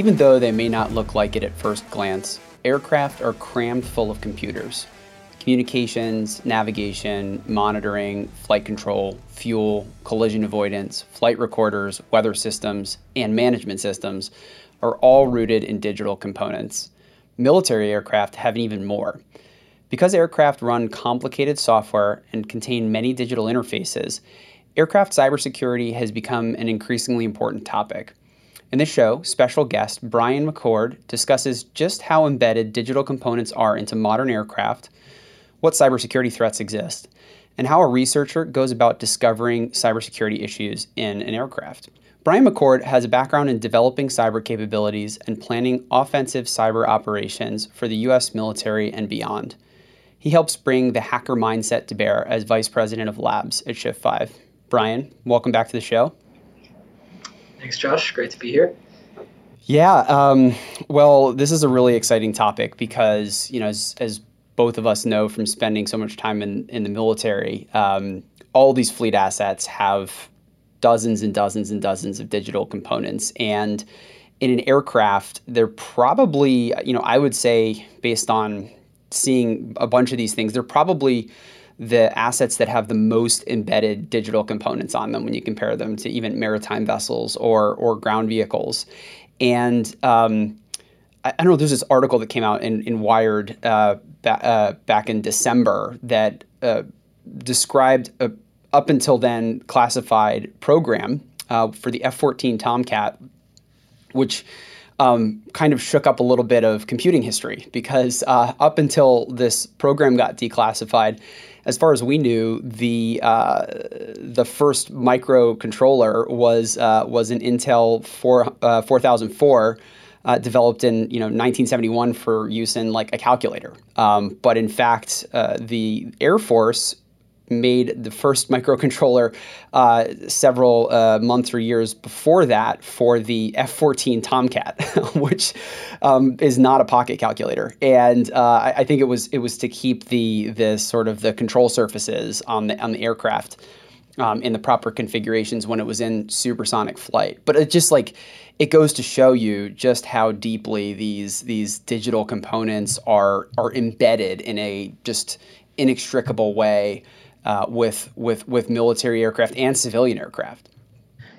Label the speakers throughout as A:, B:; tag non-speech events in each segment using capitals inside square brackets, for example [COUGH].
A: Even though they may not look like it at first glance, aircraft are crammed full of computers. Communications, navigation, monitoring, flight control, fuel, collision avoidance, flight recorders, weather systems, and management systems are all rooted in digital components. Military aircraft have even more. Because aircraft run complicated software and contain many digital interfaces, aircraft cybersecurity has become an increasingly important topic. In this show, special guest Brian McCord discusses just how embedded digital components are into modern aircraft, what cybersecurity threats exist, and how a researcher goes about discovering cybersecurity issues in an aircraft. Brian McCord has a background in developing cyber capabilities and planning offensive cyber operations for the U.S. military and beyond. He helps bring the hacker mindset to bear as vice president of labs at Shift 5. Brian, welcome back to the show.
B: Thanks, Josh. Great to be here.
A: Yeah. Um, well, this is a really exciting topic because, you know, as, as, both of us know from spending so much time in, in the military, um, all these fleet assets have dozens and dozens and dozens of digital components. And in an aircraft, they're probably, you know, I would say, based on seeing a bunch of these things, they're probably the assets that have the most embedded digital components on them when you compare them to even maritime vessels or or ground vehicles. And um, I, I, don't know. There's this article that came out in, in Wired uh, ba- uh, back in December that uh, described a up until then classified program uh, for the F-14 Tomcat, which um, kind of shook up a little bit of computing history because uh, up until this program got declassified, as far as we knew, the uh, the first microcontroller was uh, was an Intel 4, uh, 4004. Uh, developed in you know 1971 for use in like a calculator, um, but in fact, uh, the Air Force made the first microcontroller uh, several uh, months or years before that for the F-14 Tomcat, [LAUGHS] which um, is not a pocket calculator. And uh, I, I, think it was it was to keep the the sort of the control surfaces on the on the aircraft. Um, in the proper configurations when it was in supersonic flight, but it just like it goes to show you just how deeply these these digital components are are embedded in a just inextricable way uh, with with with military aircraft and civilian aircraft.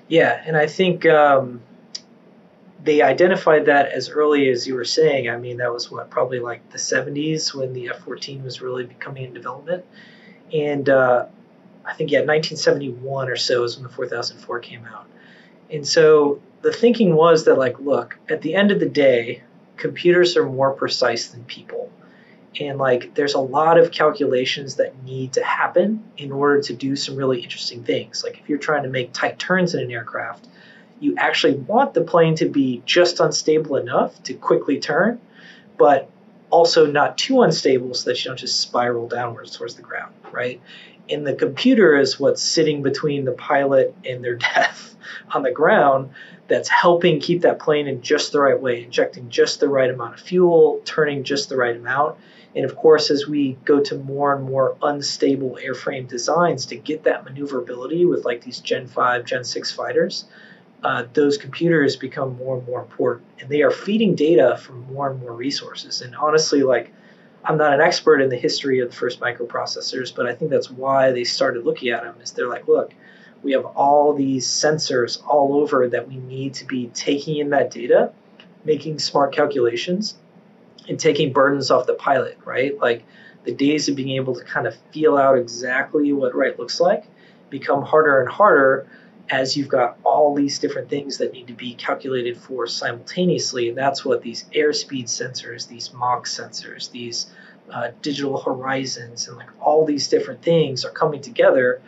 B: Yeah, and I think um, they identified that as early as you were saying. I mean, that was what probably like the 70s when the F-14 was really becoming in development, and uh, I think yeah, 1971 or so is when the 4004 came out. And so the thinking was that like, look, at the end of the day, computers are more precise than people and like there's a lot of calculations that need to happen in order to do some really interesting things. Like if you're trying to make tight turns in an aircraft you actually want the plane to be just unstable enough to quickly turn but also not too unstable so that you don't just spiral downwards towards the ground right? And the computer is what's sitting between the pilot and their [LAUGHS] death on the ground that's helping keep that plane in just the right way injecting just the right amount of fuel turning just the right amount and of course, as we go to more and more unstable airframe designs to get that maneuverability with like these Gen 5, Gen 6 fighters, uh, those computers become more and more important. And they are feeding data from more and more resources. And honestly, like, I'm not an expert in the history of the first microprocessors, but I think that's why they started looking at them. Is they're like, look, we have all these sensors all over that we need to be taking in that data, making smart calculations, and taking burdens off the pilot, right? Like the days of being able to kind of feel out exactly what right looks like become harder and harder as you've got all these different things that need to be calculated for simultaneously. And that's what these airspeed sensors, these Mach sensors, these uh, digital horizons, and like all these different things are coming together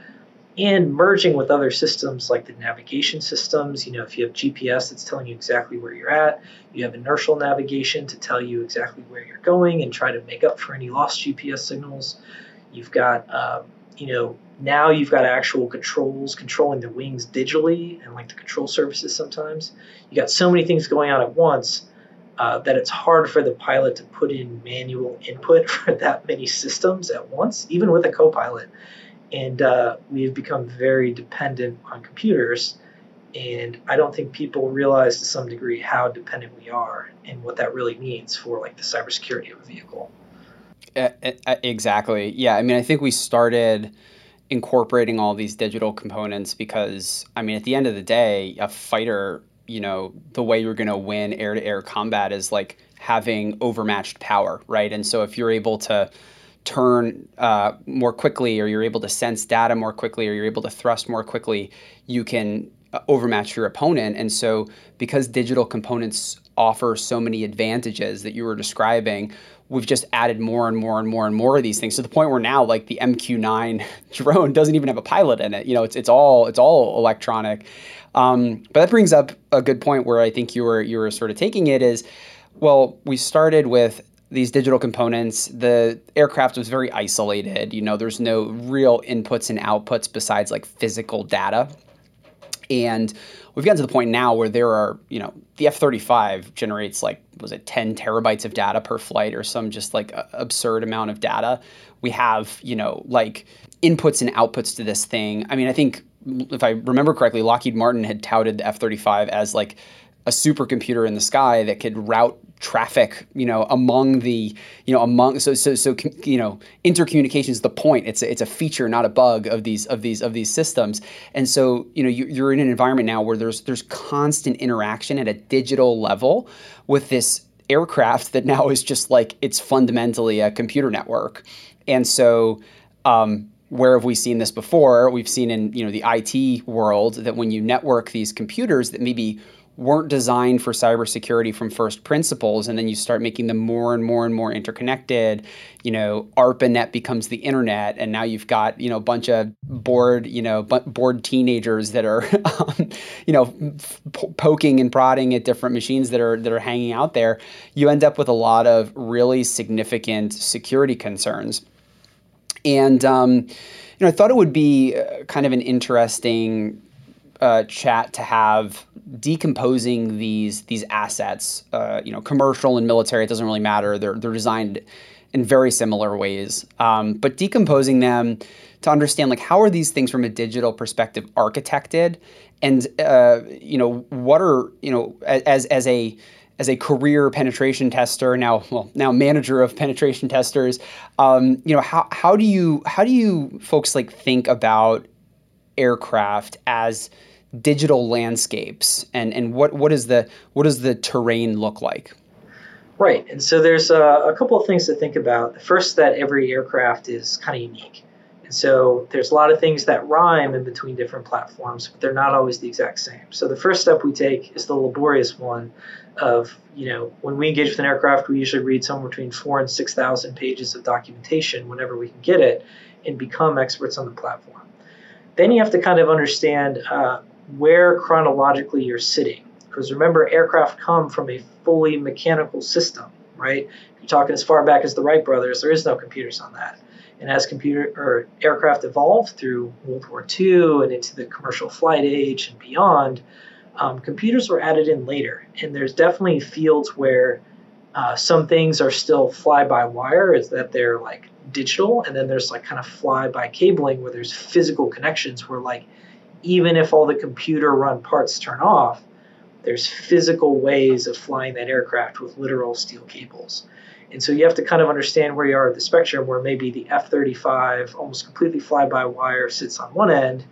B: and merging with other systems like the navigation systems. You know, if you have GPS that's telling you exactly where you're at, you have inertial navigation to tell you exactly where you're going and try to make up for any lost GPS signals. You've got, um, you know, now you've got actual controls controlling the wings digitally and like the control surfaces sometimes. You got so many things going on at once. Uh, that it's hard for the pilot to put in manual input [LAUGHS] for that many systems at once, even with a co pilot and uh, we've become very dependent on computers. And I don't think people realize to some degree how dependent we are and what that really means for like the cybersecurity of a vehicle.
A: Exactly. Yeah. I mean, I think we started incorporating all these digital components because, I mean, at the end of the day, a fighter, you know, the way you're going to win air to air combat is like having overmatched power, right? And so if you're able to turn uh, more quickly or you're able to sense data more quickly or you're able to thrust more quickly, you can uh, overmatch your opponent. And so, because digital components offer so many advantages that you were describing, we've just added more and more and more and more of these things to the point where now, like the MQ9 [LAUGHS] drone doesn't even have a pilot in it. You know, it's it's all it's all electronic. Um, but that brings up a good point where I think you were you were sort of taking it is, well, we started with these digital components, the aircraft was very isolated. You know, there's no real inputs and outputs besides like physical data. And we've gotten to the point now where there are, you know, the F 35 generates like, was it 10 terabytes of data per flight or some just like absurd amount of data. We have, you know, like inputs and outputs to this thing. I mean, I think if I remember correctly, Lockheed Martin had touted the F 35 as like a supercomputer in the sky that could route traffic, you know, among the, you know, among so so so you know, intercommunication is the point. It's a, it's a feature, not a bug of these of these of these systems. And so, you know, you, you're in an environment now where there's there's constant interaction at a digital level with this aircraft that now is just like it's fundamentally a computer network. And so, um, where have we seen this before? We've seen in you know the IT world that when you network these computers that maybe weren't designed for cybersecurity from first principles and then you start making them more and more and more interconnected you know arpanet becomes the internet and now you've got you know a bunch of bored you know bored teenagers that are [LAUGHS] um, you know poking and prodding at different machines that are that are hanging out there. You end up with a lot of really significant security concerns. And um, you know i thought it would be uh, kind of an interesting uh, chat to have decomposing these these assets. Uh, you know, commercial and military, it doesn't really matter. They're they're designed in very similar ways, um, but decomposing them to understand like how are these things from a digital perspective architected, and uh, you know what are you know as as a as a career penetration tester now well now manager of penetration testers um, you know how, how do you how do you folks like think about aircraft as digital landscapes and, and what, what is the what does the terrain look like?
B: Right, and so there's a, a couple of things to think about. The first, that every aircraft is kind of unique, and so there's a lot of things that rhyme in between different platforms, but they're not always the exact same. So the first step we take is the laborious one of you know when we engage with an aircraft, we usually read somewhere between four and six thousand pages of documentation whenever we can get it, and become experts on the platform. Then you have to kind of understand uh, where chronologically you're sitting. Because remember, aircraft come from a fully mechanical system, right? If you're talking as far back as the Wright brothers, there is no computers on that. And as computer or aircraft evolved through World War II and into the commercial flight age and beyond, um, computers were added in later. And there's definitely fields where uh, some things are still fly by wire, is that they're like digital, and then there's like kind of fly by cabling where there's physical connections where like even if all the computer run parts turn off, there's physical ways of flying that aircraft with literal steel cables. And so you have to kind of understand where you are at the spectrum, where maybe the F 35 almost completely fly by wire sits on one end,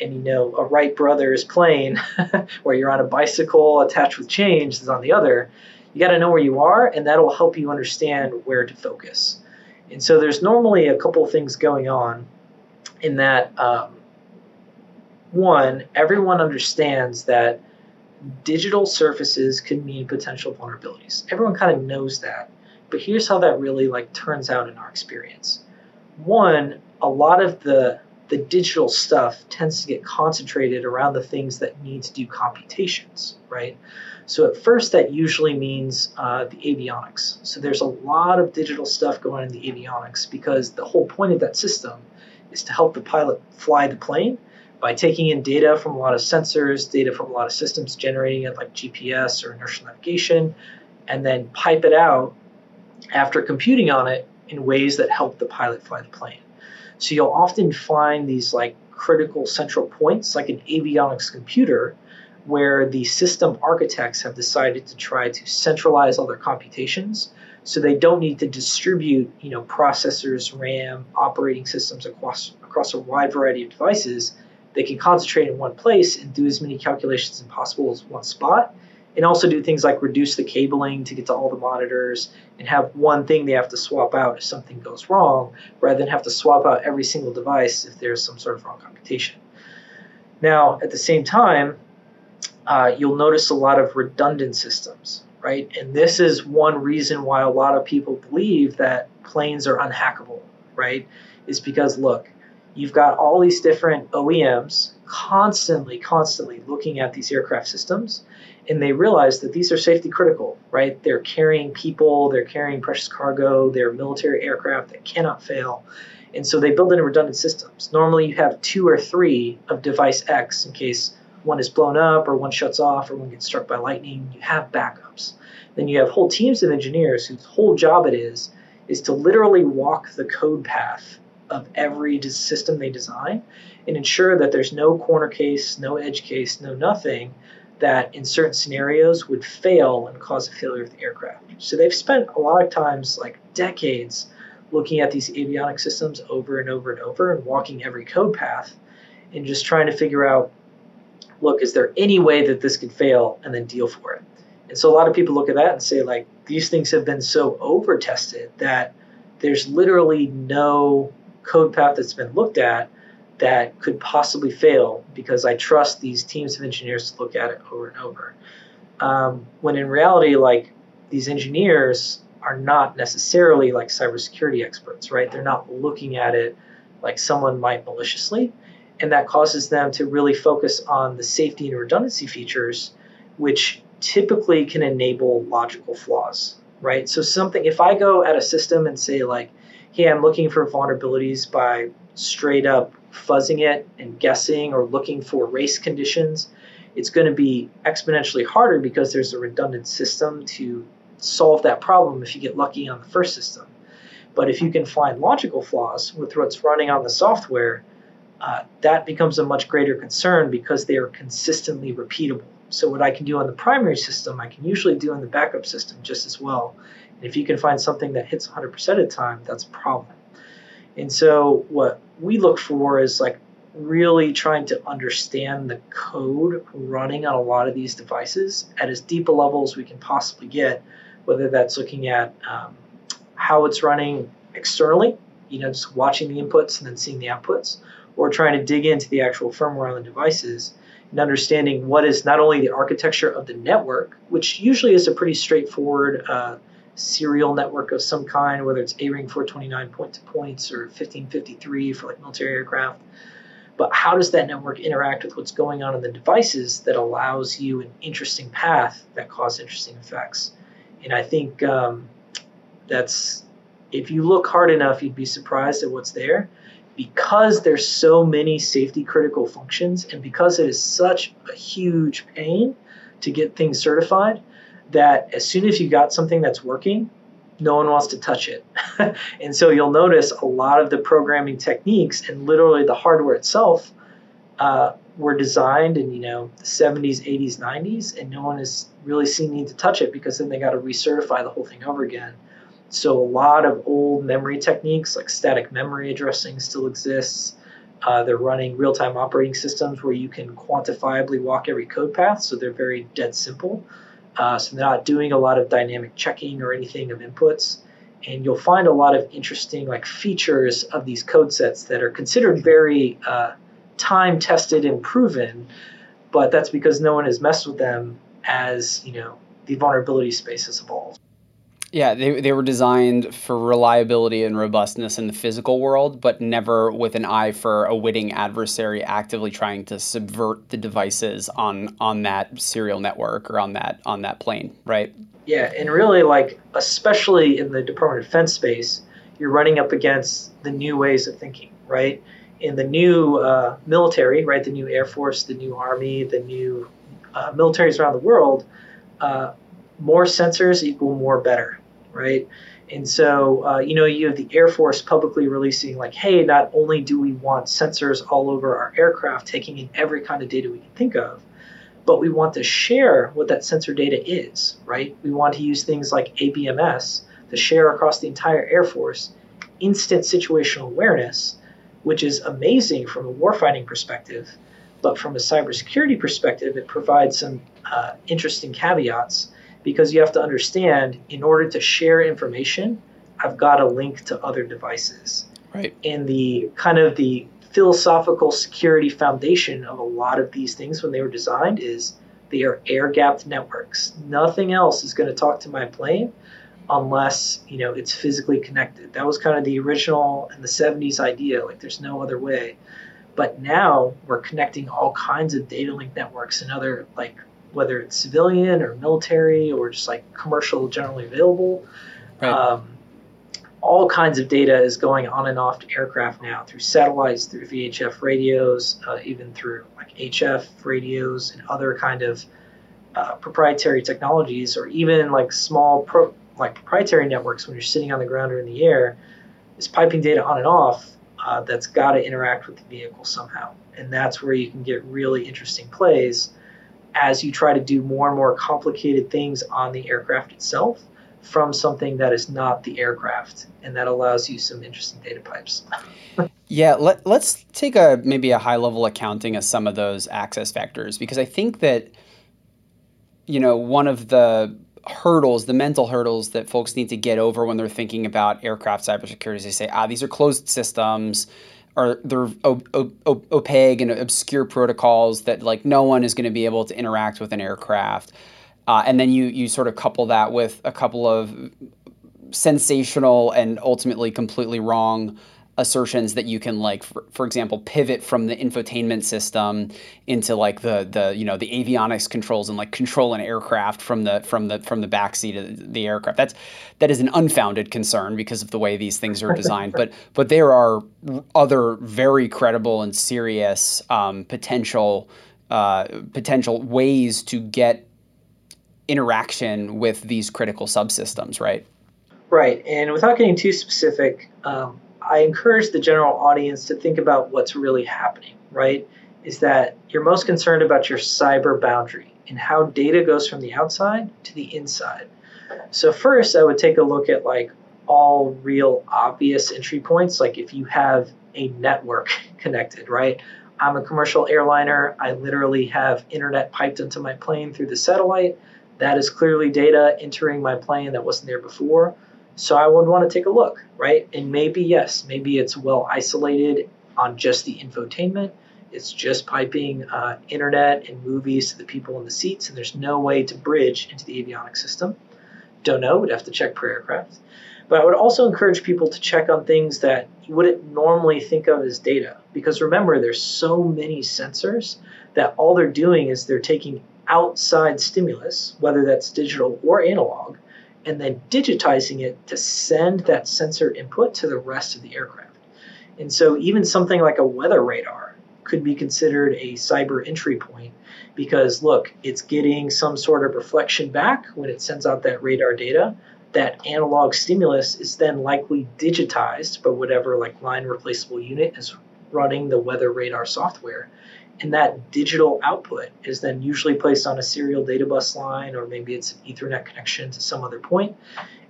B: and you know, a Wright Brothers plane [LAUGHS] where you're on a bicycle attached with chains is on the other. You got to know where you are, and that'll help you understand where to focus. And so there's normally a couple things going on in that. Um, one, everyone understands that digital surfaces can mean potential vulnerabilities. Everyone kind of knows that. But here's how that really like turns out in our experience. One, a lot of the the digital stuff tends to get concentrated around the things that need to do computations, right? So at first, that usually means uh, the avionics. So there's a lot of digital stuff going in the avionics because the whole point of that system is to help the pilot fly the plane by taking in data from a lot of sensors, data from a lot of systems generating it like GPS or inertial navigation, and then pipe it out after computing on it in ways that help the pilot fly the plane. So you'll often find these like critical central points, like an avionics computer, where the system architects have decided to try to centralize all their computations. So they don't need to distribute you know processors ram operating systems across across a wide variety of devices. They can concentrate in one place and do as many calculations as possible as one spot and also do things like reduce the cabling to get to all the monitors and have one thing they have to swap out if something goes wrong rather than have to swap out every single device if there's some sort of wrong computation. Now at the same time uh, you'll notice a lot of redundant systems right? And this is one reason why a lot of people believe that planes are unhackable, right? Is because look, you've got all these different OEMs constantly, constantly looking at these aircraft systems, and they realize that these are safety critical, right? They're carrying people, they're carrying precious cargo, they're military aircraft that cannot fail. And so they build in redundant systems. Normally, you have two or three of device X in case one is blown up or one shuts off or one gets struck by lightning, you have backups. Then you have whole teams of engineers whose whole job it is is to literally walk the code path of every system they design and ensure that there's no corner case, no edge case, no nothing that in certain scenarios would fail and cause a failure of the aircraft. So they've spent a lot of times, like decades, looking at these avionic systems over and over and over and walking every code path and just trying to figure out look, is there any way that this could fail and then deal for it? And so a lot of people look at that and say, like, these things have been so over tested that there's literally no code path that's been looked at that could possibly fail because I trust these teams of engineers to look at it over and over. Um, when in reality, like, these engineers are not necessarily like cybersecurity experts, right? They're not looking at it like someone might maliciously and that causes them to really focus on the safety and redundancy features, which typically can enable logical flaws, right? So something if I go at a system and say like, hey, I'm looking for vulnerabilities by straight up fuzzing it and guessing or looking for race conditions, it's going to be exponentially harder because there's a redundant system to solve that problem if you get lucky on the first system. But if you can find logical flaws with what's running on the software, uh, that becomes a much greater concern because they are consistently repeatable. So what I can do on the primary system, I can usually do on the backup system just as well. And if you can find something that hits 100% of the time, that's a problem. And so what we look for is like really trying to understand the code running on a lot of these devices at as deep a level as we can possibly get, whether that's looking at um, how it's running externally, you know, just watching the inputs and then seeing the outputs, or trying to dig into the actual firmware on the devices and understanding what is not only the architecture of the network, which usually is a pretty straightforward uh, serial network of some kind, whether it's ARINC 429 point to points or 1553 for like military aircraft. But how does that network interact with what's going on in the devices that allows you an interesting path that causes interesting effects? And I think um, that's if you look hard enough, you'd be surprised at what's there because there's so many safety critical functions and because it is such a huge pain to get things certified that as soon as you got something that's working no one wants to touch it. [LAUGHS] And so you'll notice a lot of the programming techniques and literally the hardware itself uh, were designed in you know the 70s 80s 90s and no one has really seen need to touch it because then they got to recertify the whole thing over again so a lot of old memory techniques like static memory addressing still exists. Uh, they're running real-time operating systems where you can quantifiably walk every code path, so they're very dead simple. Uh, so they're not doing a lot of dynamic checking or anything of inputs. And you'll find a lot of interesting like features of these code sets that are considered very uh, time tested and proven, but that's because no one has messed with them as you know the vulnerability space has evolved.
A: Yeah, they, they were designed for reliability and robustness in the physical world, but never with an eye for a witting adversary actively trying to subvert the devices on on that serial network or on that on that plane, right?
B: Yeah, and really like especially in the Department of Defense space, you're running up against the new ways of thinking, right? In the new uh, military, right, the new Air Force, the new Army, the new uh, militaries around the world, uh, more sensors equal more better, right? And so, uh, you know, you have the Air Force publicly releasing, like, hey, not only do we want sensors all over our aircraft taking in every kind of data we can think of, but we want to share what that sensor data is, right? We want to use things like ABMS to share across the entire Air Force instant situational awareness, which is amazing from a warfighting perspective. But from a cybersecurity perspective, it provides some uh, interesting caveats because you have to understand in order to share information, I've got to link to other devices.
A: Right.
B: And the kind of the philosophical security foundation of a lot of these things when they were designed is they are air gapped networks. Nothing else is going to talk to my plane unless you know it's physically connected. That was kind of the original in the 70s idea. Like there's no other way. But now we're connecting all kinds of data link networks and other like whether it's civilian or military or just like commercial generally available. Right. Um, all kinds of data is going on and off to aircraft now through satellites, through VHF radios, uh, even through like HF radios and other kind of uh, proprietary technologies, or even like small pro- like proprietary networks when you're sitting on the ground or in the air, is piping data on and off uh, that's got to interact with the vehicle somehow. And that's where you can get really interesting plays as you try to do more and more complicated things on the aircraft itself from something that is not the aircraft. And that allows you some interesting data pipes. [LAUGHS]
A: yeah, let, let's take a maybe a high level accounting of some of those access vectors because I think that you know one of the hurdles, the mental hurdles that folks need to get over when they're thinking about aircraft cybersecurity. Is they say, ah, these are closed systems, or they're opaque and obscure protocols that like no one is going to be able to interact with an aircraft. Uh, and then you you sort of couple that with a couple of sensational and ultimately completely wrong assertions that you can like for, for, example pivot from the infotainment system into like the the you know the avionics controls and like control an aircraft from the from the from the backseat of the aircraft. That's that is an unfounded concern because of the way these things are designed. But but there are other very credible and serious um, potential uh, potential ways to get interaction with these critical subsystems right?
B: Right. And without getting too specific um, I encourage the general audience to think about what's really happening, right? Is that you're most concerned about your cyber boundary and how data goes from the outside to the inside. So, first, I would take a look at like all real obvious entry points, like if you have a network [LAUGHS] connected, right? I'm a commercial airliner. I literally have internet piped into my plane through the satellite. That is clearly data entering my plane that wasn't there before. So I would want to take a look, right? And maybe, yes, maybe it's well isolated on just the infotainment. It's just piping uh, internet and movies to the people in the seats, and there's no way to bridge into the avionics system. Don't know, would have to check per aircraft. But I would also encourage people to check on things that you wouldn't normally think of as data. Because remember, there's so many sensors that all they're doing is they're taking outside stimulus, whether that's digital or analog, and then digitizing it to send that sensor input to the rest of the aircraft. And so even something like a weather radar could be considered a cyber entry point because look, it's getting some sort of reflection back when it sends out that radar data. That analog stimulus is then likely digitized by whatever like line replaceable unit is running the weather radar software and that digital output is then usually placed on a serial data bus line or maybe it's an ethernet connection to some other point.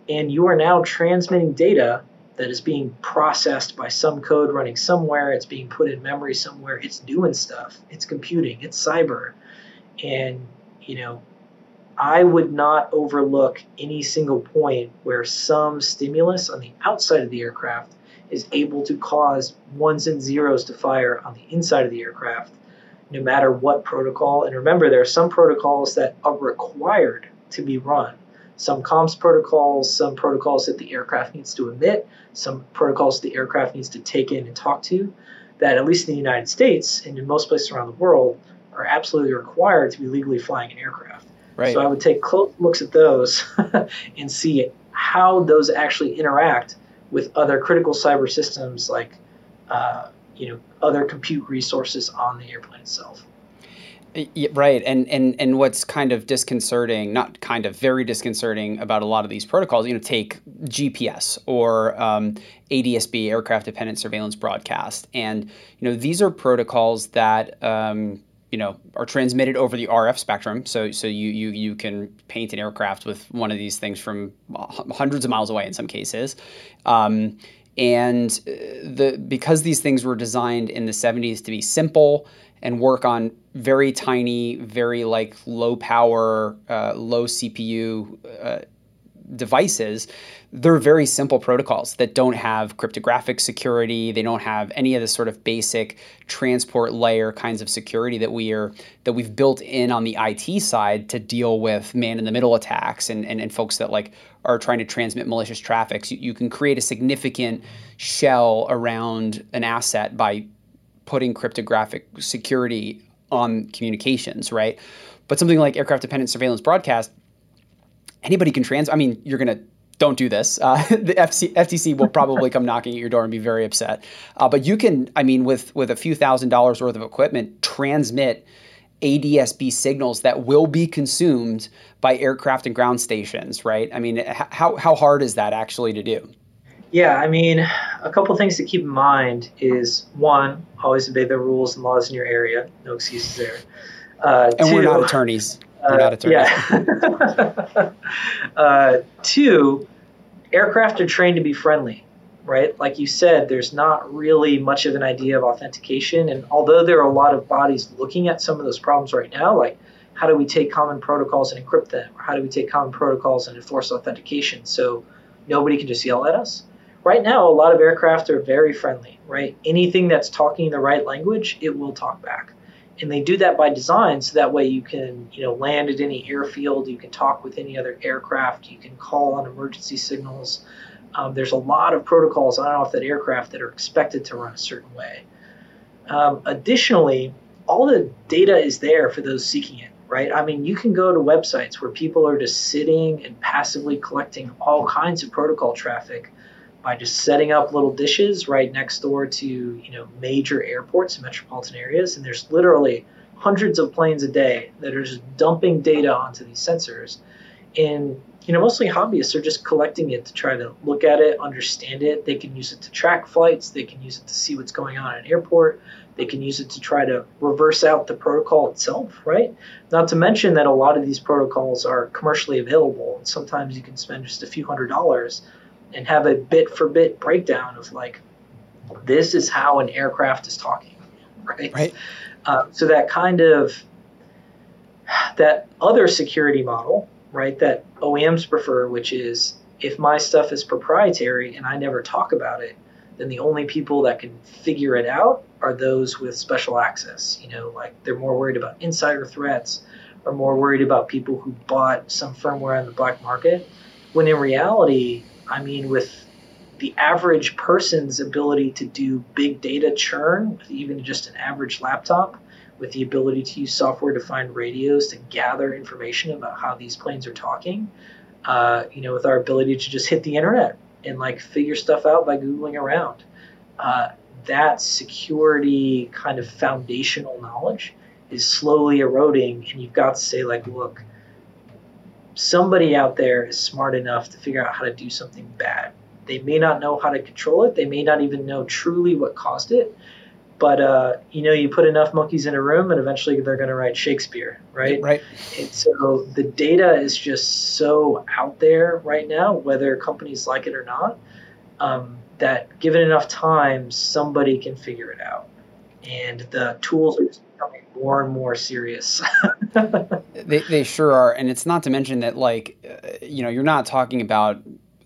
B: and you are now transmitting data that is being processed by some code running somewhere. It's being put in memory somewhere. It's doing stuff. It's computing. It's cyber. And you know i would not overlook any single point where some stimulus on the outside of the aircraft is able to cause ones and zeros to fire on the inside of the aircraft no matter what protocol. And remember, there are some protocols that are required to be run. Some comms protocols, some protocols that the aircraft needs to emit, some protocols the aircraft needs to take in and talk to, that at least in the United States and in most places around the world are absolutely required to be legally flying an aircraft. Right. So I would take close looks at those [LAUGHS] and see how those actually interact with other critical cyber systems like uh, you know other compute resources on the airplane itself.
A: Right, and and and what's kind of disconcerting, not kind of very disconcerting about a lot of these protocols, you know, take GPS or um, ADSB, aircraft dependent surveillance broadcast, and you know these are protocols that um, you know are transmitted over the RF spectrum. So so you you you can paint an aircraft with one of these things from hundreds of miles away in some cases. Um, and uh, the because these things were designed in the 70s to be simple and work on very tiny, very like low power, uh, low CPU uh, devices, they're very simple protocols that don't have cryptographic security. They don't have any of the sort of basic transport layer kinds of security that we are that we've built in on the IT side to deal with man in the middle attacks and, and, and folks that like are trying to transmit malicious traffic. So you can create a significant shell around an asset by putting cryptographic security on communications, right? But something like aircraft dependent surveillance broadcast anybody can trans. I mean, you're gonna don't do this. Uh, [LAUGHS] the FC, FTC will probably come [LAUGHS] knocking at your door and be very upset. Uh, but you can, I mean, with with a few thousand dollars worth of equipment, transmit ADSB signals that will be consumed by aircraft and ground stations. Right? I mean, how how hard is that actually to do?
B: Yeah, I mean, a couple things to keep in mind is one, always obey the rules and laws in your area. No excuses there.
A: Uh, and we we're not attorneys.
B: Uh, yeah. [LAUGHS] uh, two, aircraft are trained to be friendly, right? Like you said, there's not really much of an idea of authentication. And although there are a lot of bodies looking at some of those problems right now, like how do we take common protocols and encrypt them? Or how do we take common protocols and enforce authentication so nobody can just yell at us? Right now, a lot of aircraft are very friendly, right? Anything that's talking the right language, it will talk back and they do that by design so that way you can you know land at any airfield you can talk with any other aircraft you can call on emergency signals. Um, there's a lot of protocols on and off that aircraft that are expected to run a certain way. Um, additionally all the data is there for those seeking it right? I mean you can go to websites where people are just sitting and passively collecting all kinds of protocol traffic by just setting up little dishes right next door to you know major airports and metropolitan areas. And there's literally hundreds of planes a day that are just dumping data onto these sensors. And you know mostly hobbyists are just collecting it to try to look at it understand it. They can use it to track flights. They can use it to see what's going on at an airport. They can use it to try to reverse out the protocol itself right? Not to mention that a lot of these protocols are commercially available and sometimes you can spend just a few hundred dollars and have a bit for bit breakdown of like this is how an aircraft is talking right?
A: Right.
B: Uh, so that kind of that other security model right that oems prefer which is if my stuff is proprietary and i never talk about it then the only people that can figure it out are those with special access you know like they're more worried about insider threats or more worried about people who bought some firmware on the black market when in reality I mean, with the average person's ability to do big data churn with even just an average laptop, with the ability to use software defined radios to gather information about how these planes are talking, uh, you know, with our ability to just hit the internet and like figure stuff out by Googling around. Uh, that security kind of foundational knowledge is slowly eroding, and you've got to say, like, look, somebody out there is smart enough to figure out how to do something bad. They may not know how to control it. They may not even know truly what caused it. But uh, you know, you put enough monkeys in a room, and eventually they're going to write Shakespeare, right?
A: Right.
B: And so the data is just so out there right now, whether companies like it or not, um, that given enough time, somebody can figure it out. And the tools are just becoming more and more serious. [LAUGHS]
A: they, they sure are. And it's not to mention that, like, uh, you know, you're not talking about.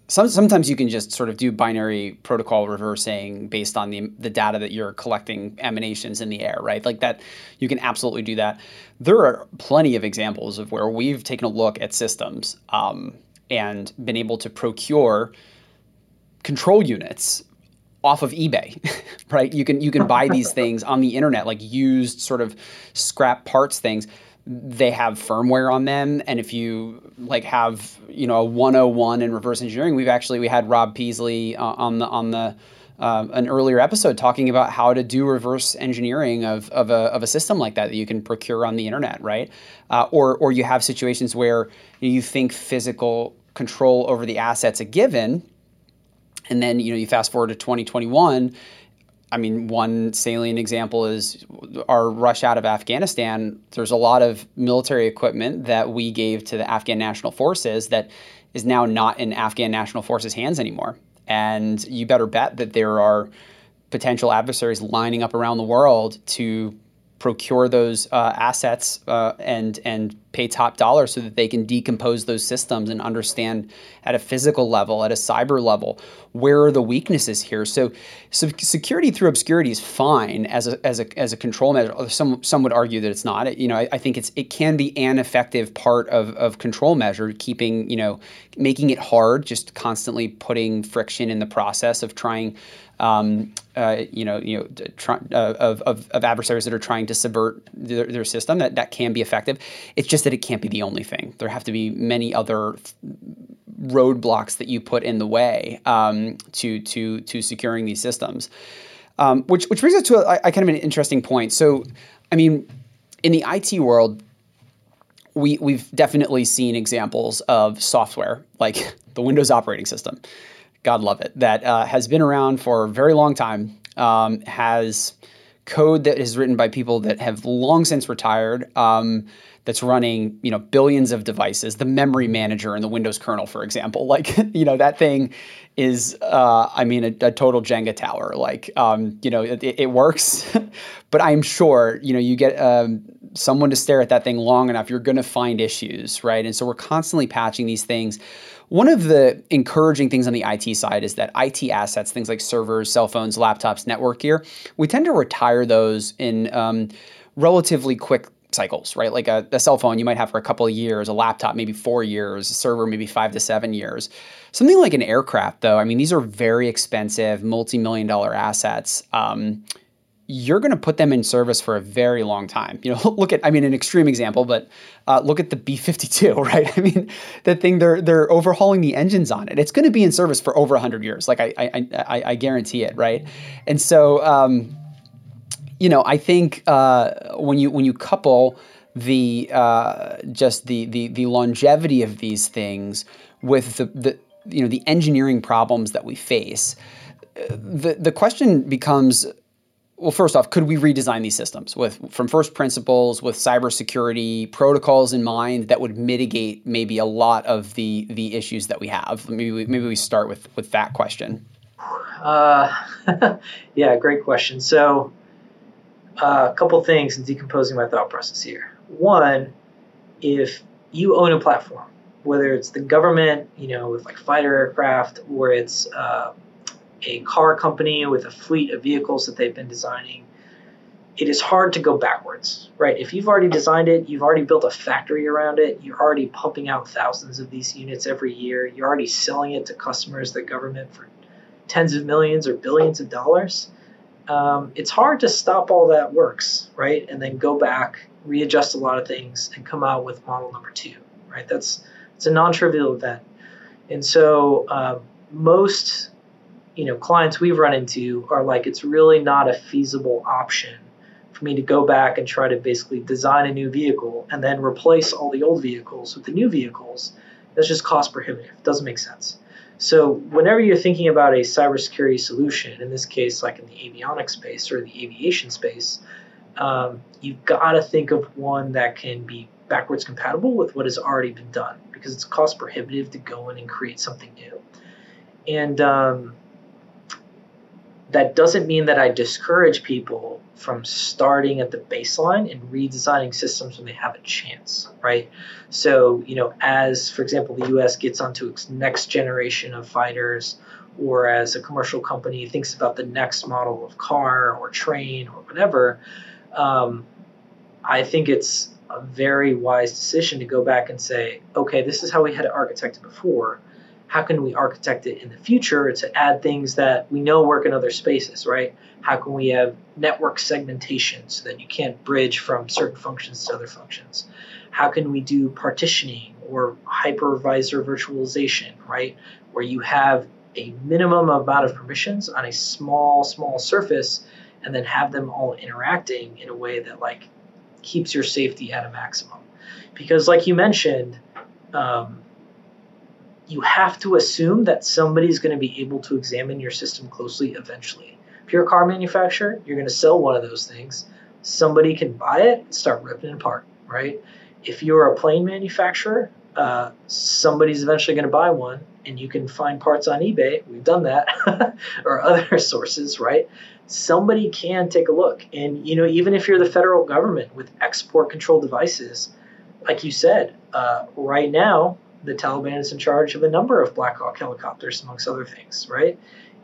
A: Some, sometimes you can just sort of do binary protocol reversing based on the, the data that you're collecting emanations in the air, right? Like that, you can absolutely do that. There are plenty of examples of where we've taken a look at systems um, and been able to procure control units off of eBay, [LAUGHS] right? You can you can buy these things on the internet, like used sort of scrap parts things. They have firmware on them, and if you like have you know a 101 in reverse engineering, we've actually we had Rob Peasley uh, on the on the uh, an earlier episode talking about how to do reverse engineering of, of, a, of a system like that that you can procure on the internet, right? Uh, or, or you have situations where you think physical control over the assets a given, and then you know you fast forward to 2021 I mean, one salient example is our rush out of Afghanistan. There's a lot of military equipment that we gave to the Afghan National Forces that is now not in Afghan National Forces hands anymore. And you better bet that there are potential adversaries lining up around the world to procure those uh, assets uh, and and pay top dollar so that they can decompose those systems and understand at a physical level, at a cyber level, where are the weaknesses here. So, so security through obscurity is fine as a, as a, as a control measure. Some some would argue that it's not. You know, I, I think it's it can be an effective part of, of control measure, keeping you know making it hard, just constantly putting friction in the process of trying um, uh, you know, you know, uh, of, of, of, adversaries that are trying to subvert their, their, system. That that can be effective. It's just that it can't be the only thing. There have to be many other roadblocks that you put in the way um, to to to securing these systems. Um, which which brings us to a, a kind of an interesting point. So, I mean, in the IT world, we we've definitely seen examples of software like [LAUGHS] the Windows operating system God love it, that uh, has been around for a very long time, um, has code that is written by people that have long since retired. Um, that's running, you know, billions of devices. The memory manager in the Windows kernel, for example, [LAUGHS] like you know that thing is, uh, I mean, a, a, total Jenga tower. Like, um, you know, it, it works, [LAUGHS] but I'm sure, you know, you get um, someone to stare at that thing long enough, you're going to find issues, right? And so we're constantly patching these things. One of the encouraging things on the IT side is that IT assets, things like servers, cell phones, laptops, network gear, we tend to retire those in um, relatively quick cycles, right? Like a, a, cell phone you might have for a couple of years, a laptop maybe four years, a server maybe five to seven years. Something like an aircraft, though, I mean, these are very expensive, multi million dollar assets. Um, you're going to put them in service for a very long time. You know, [LAUGHS] look at I mean an extreme example, but uh, look at the B52, [LAUGHS] right? I mean, that thing they're they're overhauling the engines on it. It's going to be in service for over 100 years. Like I I, I, I guarantee it, right? And so um, you know, I think uh, when you when you couple the uh, just the, the the longevity of these things with the, the you know the engineering problems that we face, uh, the the question becomes well, first off, could we redesign these systems with from first principles with cybersecurity protocols in mind that would mitigate maybe a lot of the the issues that we have? Maybe we, maybe we start with with that question.
B: Uh, [LAUGHS] yeah, great question. So, uh, a couple things in decomposing my thought process here. One, if you own a platform, whether it's the government, you know, with like fighter aircraft, or it's uh, a car company with a fleet of vehicles that they've been designing, it is hard to go backwards, right? If you've already designed it, you've already built a factory around it, you're already pumping out thousands of these units every year, you're already selling it to customers, the government for tens of millions or billions of dollars. Um, it's hard to stop all that works, right? And then go back, readjust a lot of things, and come out with model number two, right? That's it's a non-trivial event, and so um, most you know clients we've run into are like it's really not a feasible option for me to go back and try to basically design a new vehicle and then replace all the old vehicles with the new vehicles. That's just cost prohibitive. It doesn't make sense. So whenever you're thinking about a cybersecurity solution in this case like in the avionics space or the aviation space um, you've got to think of one that can be backwards compatible with what has already been done because it's cost prohibitive to go in and create something new. And um, that doesn't mean that I discourage people from starting at the baseline and redesigning systems when they have a chance, right? So, you know, as for example, the US gets onto its next generation of fighters, or as a commercial company thinks about the next model of car or train or whatever, um, I think it's a very wise decision to go back and say, okay, this is how we had it architected before how can we architect it in the future to add things that we know work in other spaces, right? How can we have network segmentation so that you can't bridge from certain functions to other functions? How can we do partitioning or hypervisor virtualization, right? Where you have a minimum amount of permissions on a small, small surface and then have them all interacting in a way that like keeps your safety at a maximum. Because like you mentioned, um, you have to assume that somebody's going to be able to examine your system closely eventually. If you're a car manufacturer, you're going to sell one of those things. Somebody can buy it start ripping it apart, right? If you're a plane manufacturer, uh, somebody's eventually going to buy one and you can find parts on eBay. We've done that [LAUGHS] or other [LAUGHS] sources, right? Somebody can take a look. And, you know, even if you're the federal government with export control devices, like you said, uh, right now, the Taliban is in charge of a number of Black Hawk helicopters, amongst other things, right?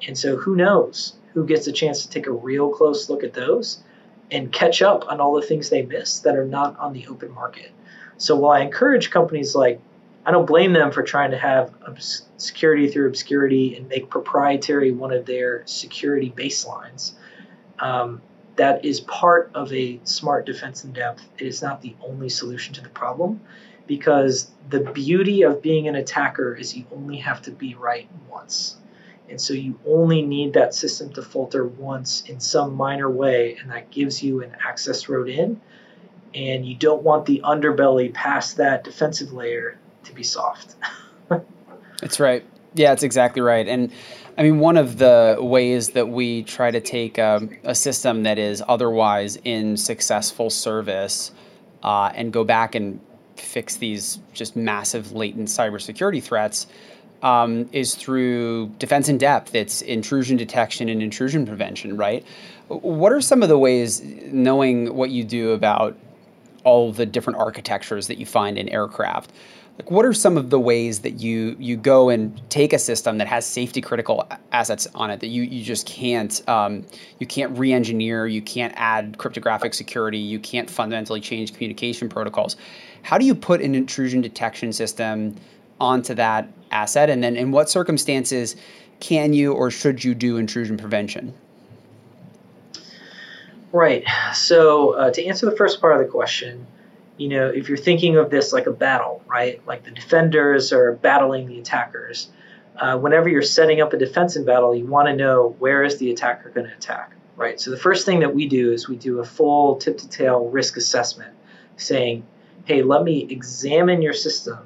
B: And so who knows who gets a chance to take a real close look at those and catch up on all the things they miss that are not on the open market. So while I encourage companies like, I don't blame them for trying to have security through obscurity and make proprietary one of their security baselines. Um, that is part of a smart defense in depth. It is not the only solution to the problem because the beauty of being an attacker is you only have to be right once. And so you only need that system to falter once in some minor way, and that gives you an access road in. And you don't want the underbelly past that defensive layer to be soft. [LAUGHS]
A: That's right. Yeah, that's exactly right. And I mean, one of the ways that we try to take a, a system that is otherwise in successful service uh, and go back and fix these just massive latent cybersecurity threats um, is through defense in depth. It's intrusion detection and intrusion prevention, right? What are some of the ways, knowing what you do about all the different architectures that you find in aircraft, like what are some of the ways that you you go and take a system that has safety critical assets on it that you you just can't um, you can't re-engineer you can't add cryptographic security you can't fundamentally change communication protocols how do you put an intrusion detection system onto that asset and then in what circumstances can you or should you do intrusion prevention
B: right so uh, to answer the first part of the question you know, if you're thinking of this like a battle, right? Like the defenders are battling the attackers. Uh, whenever you're setting up a defense in battle, you want to know where is the attacker going to attack, right? So the first thing that we do is we do a full tip to tail risk assessment, saying, hey, let me examine your system,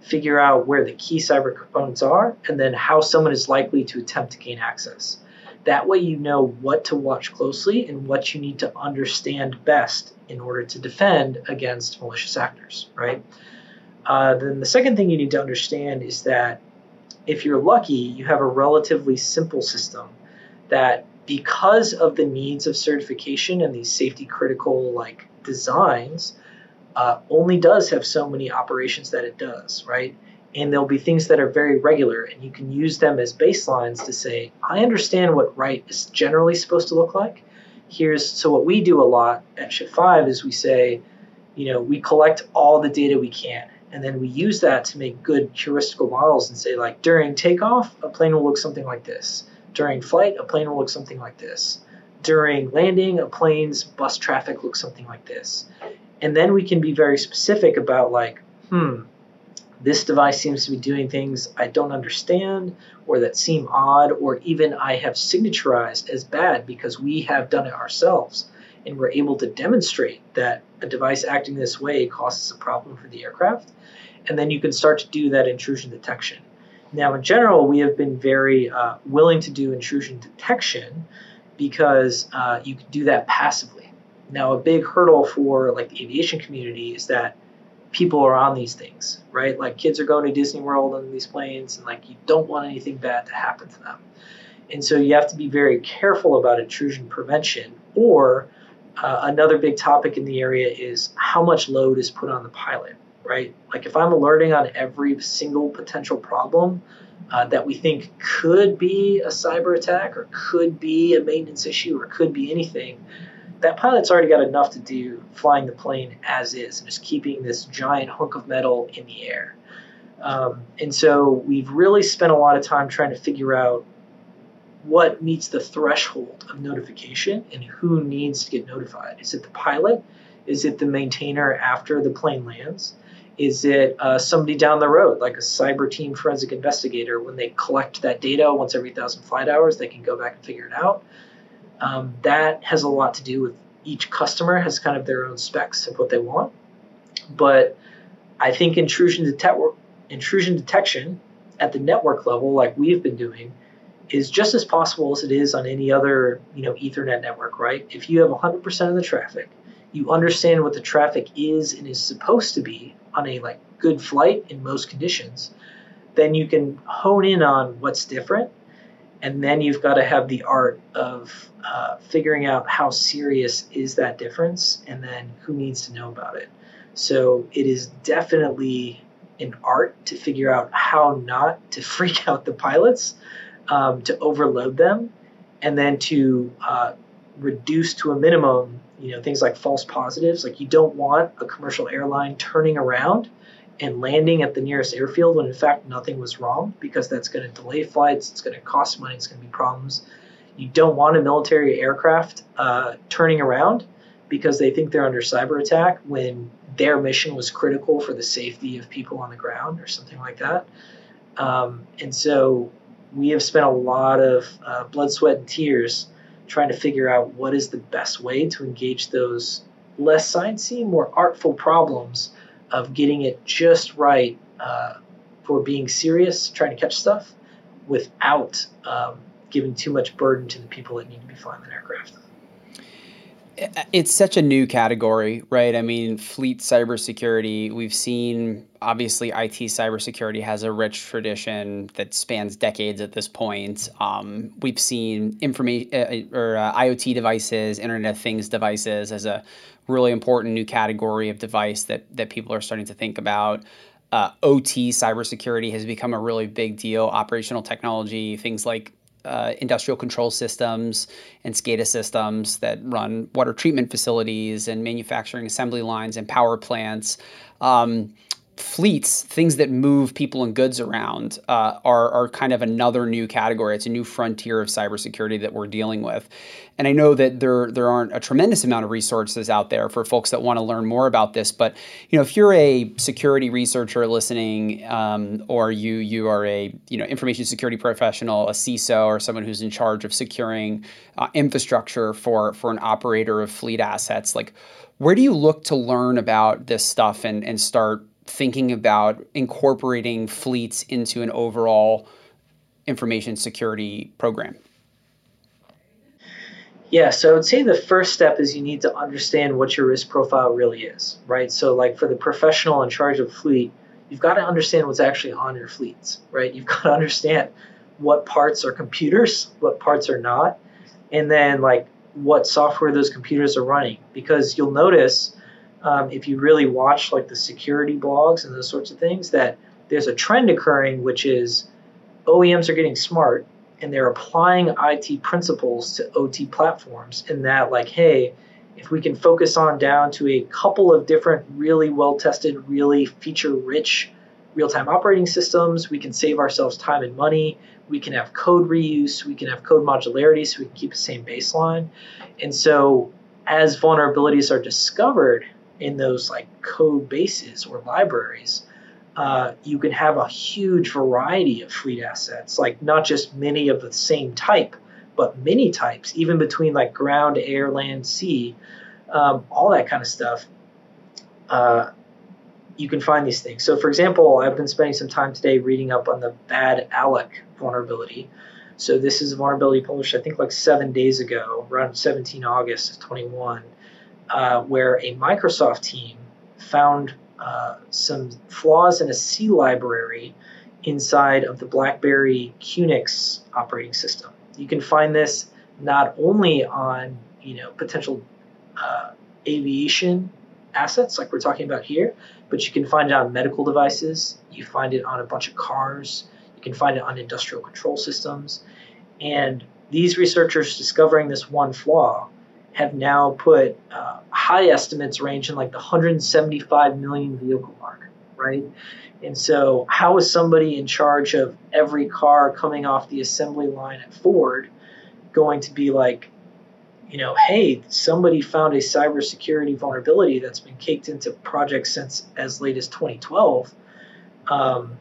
B: figure out where the key cyber components are, and then how someone is likely to attempt to gain access. That way, you know what to watch closely and what you need to understand best in order to defend against malicious actors, right? Uh, then the second thing you need to understand is that if you're lucky, you have a relatively simple system that because of the needs of certification and these safety critical like designs, uh, only does have so many operations that it does, right? And there'll be things that are very regular, and you can use them as baselines to say, I understand what right is generally supposed to look like, here's so what we do a lot at Shift 5 is we say, you know, we collect all the data we can. And then we use that to make good heuristical models and say, like, during takeoff, a plane will look something like this. During flight, a plane will look something like this. During landing, a plane's bus traffic looks something like this. And then we can be very specific about, like, hmm, this device seems to be doing things I don't understand or that seem odd, or even I have signaturized as bad because we have done it ourselves. And we're able to demonstrate that a device acting this way causes a problem for the aircraft. And then you can start to do that intrusion detection. Now, in general, we have been very uh, willing to do intrusion detection because uh, you can do that passively. Now, a big hurdle for like the aviation community is that people are on these things, right? Like kids are going to Disney World on these planes, and like you don't want anything bad to happen to them. And so you have to be very careful about intrusion prevention. Or uh, another big topic in the area is how much load is put on the pilot, right? Like if I'm alerting on every single potential problem uh, that we think could be a cyber attack or could be a maintenance issue or could be anything, that pilot's already got enough to do flying the plane as is and just keeping this giant hunk of metal in the air. Um, and so we've really spent a lot of time trying to figure out what meets the threshold of notification and who needs to get notified. Is it the pilot? Is it the maintainer after the plane lands? Is it uh, somebody down the road, like a cyber team forensic investigator? When they collect that data once every thousand flight hours, they can go back and figure it out. Um, that has a lot to do with each customer has kind of their own specs of what they want. But I think intrusion, intrusion detection at the network level, like we've been doing, is just as possible as it is on any other you know Ethernet network, right? If you have 100% of the traffic, you understand what the traffic is and is supposed to be on a like good flight in most conditions, then you can hone in on what's different, and then you've got to have the art of uh, figuring out how serious is that difference, and then who needs to know about it. So it is definitely an art to figure out how not to [LAUGHS] freak out the pilots, um, to overload them, and then to uh, reduce to a minimum, you know, things like false positives. Like you don't want a commercial airline turning around and landing at the nearest airfield when in fact nothing was wrong because that's going to delay flights, it's going to cost money, it's going to be problems. You don't want a military aircraft uh, turning around because they think they're under cyber attack when their mission was critical for the safety of people on the ground or something like that. Um, and so we have spent a lot of uh, blood, sweat, and tears trying to figure out what is the best way to engage those less sciencey, more artful problems of getting it just right uh, for being serious, trying to catch stuff, without um, giving too much burden to the people that need to be flying the aircraft
A: it's such a new category, right? I mean, fleet cybersecurity, we've seen obviously IT cybersecurity has a rich tradition that spans decades at this point. Um, we've seen information uh, or uh, IoT devices, Internet of Things devices as a really important new category of device that that people are starting to think about. Uh, OT cybersecurity has become a really big deal. Operational technology, things like uh, industrial control systems and SCADA systems that run water treatment facilities and manufacturing assembly lines and power plants. Um, fleets, things that move people and goods around, uh, are, are kind of another new category. It's a new frontier of cybersecurity that we're dealing with. And I know that there there aren't a tremendous amount of resources out there for folks that want to learn more about this. But you know, if you're a security researcher listening, um, or you you are a you know information security professional, a CISO, or someone who's in charge of securing uh, infrastructure for for an operator of fleet assets, like where do you look to learn about this stuff and and start thinking about incorporating fleets into an overall information security program?
B: Yeah, so I would say the first step is you need to understand what your risk profile really is, right? So, like for the professional in charge of fleet, you've got to understand what's actually on your fleets, right? You've [LAUGHS] got to understand what parts are computers, what parts are not, and then like what software those computers are running. Because you'll notice um, if you really watch like the security blogs and those sorts of things, that there's a trend occurring, which is OEMs are getting smart and they're applying IT principles to OT platforms. In that, like, hey, if we can focus on down to a couple of different, really well tested, really feature rich real time operating systems, we can save ourselves time and money. We can have code reuse, we can have code modularity so we can keep the same baseline. And so, as vulnerabilities are discovered, in those like code bases or libraries, uh, you can have a huge variety of fleet assets, like not just many of the same type, but many types, even between like ground, air, land, sea, um, all that kind of stuff. Uh, you can find these things. So, for example, I've been spending some time today reading up on the BadAlloc vulnerability. So, this is a vulnerability published, I think, like seven days ago, around 17 August of 21 uh, where a Microsoft team found uh, some flaws in a C library inside of the BlackBerry QNX operating system. You can find this not only on you know potential uh, aviation assets like we're talking about here, but you can find it on medical devices. You find it on a bunch of cars. You can find it on industrial control systems. And these researchers discovering this one flaw have now put uh, high estimates range in like the 175 million vehicle mark, right? And so, how is somebody in charge of every car coming off the assembly line at Ford going to be like, you know, hey, somebody found a cybersecurity vulnerability that's been caked into projects since as late as 2012? Um,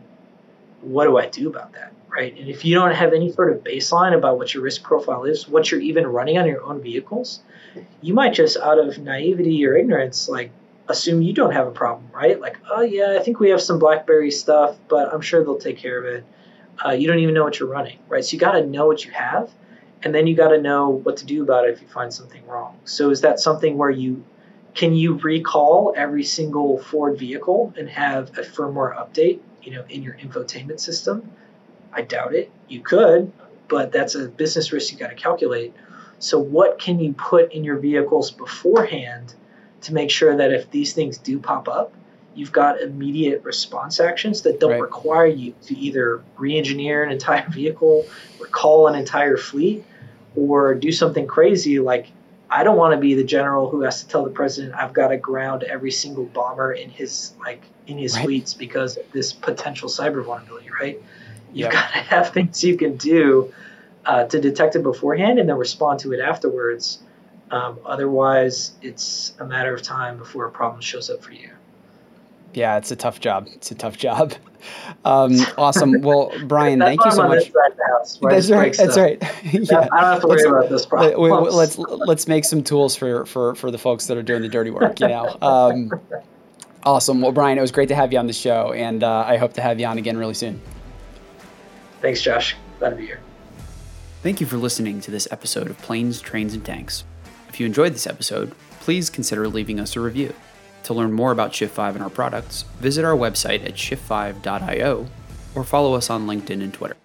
B: what do I do about that? Right. And if you don't have any sort of baseline about what your risk profile is, what you're even running on your own vehicles, you might just out of naivety or ignorance like assume you don't have a problem right like oh yeah i think we have some blackberry stuff but i'm sure they'll take care of it uh, you don't even know what you're running, right? So you got to know what you have, and then you got to know what to do about it if you find something wrong. So is that something where you can you recall every single Ford vehicle and have a firmware update, you know, in your infotainment system? I doubt it. You could, but that's a business risk you got to calculate. So what can you put in your vehicles beforehand to make sure that if these things do pop up, you've got immediate response actions that don't right. require you to either re-engineer an entire [LAUGHS] vehicle, recall an entire fleet, or do something crazy like I don't want to be the general who has to tell the president I've got to ground every single bomber in his like in his right. fleets because of this potential cyber vulnerability, right? You've yep. got to have things you can do uh, to detect it beforehand and then respond to it afterwards. Um, otherwise, it's a matter of time before a problem shows up for you.
A: Yeah, it's a tough job. It's a tough job. [LAUGHS] Um, awesome. [LAUGHS] Well, Brian, thank you so much.
B: House,
A: that's right. That's right. [LAUGHS]
B: yeah. I don't have to worry let's, about this problem. We,
A: we, let's let's make some tools for for for the folks that are doing the dirty work. You know. Um, awesome. Well, Brian, it was great to have you on the show, and uh, I hope to have you on again really soon.
B: Thanks, Josh. Glad to be here.
A: Thank you for listening to this episode of Planes, Trains, and Tanks. If you enjoyed this episode, please consider leaving us a review. To learn more about Shift5 and our products, visit our website at shift5.io or follow us on LinkedIn and Twitter.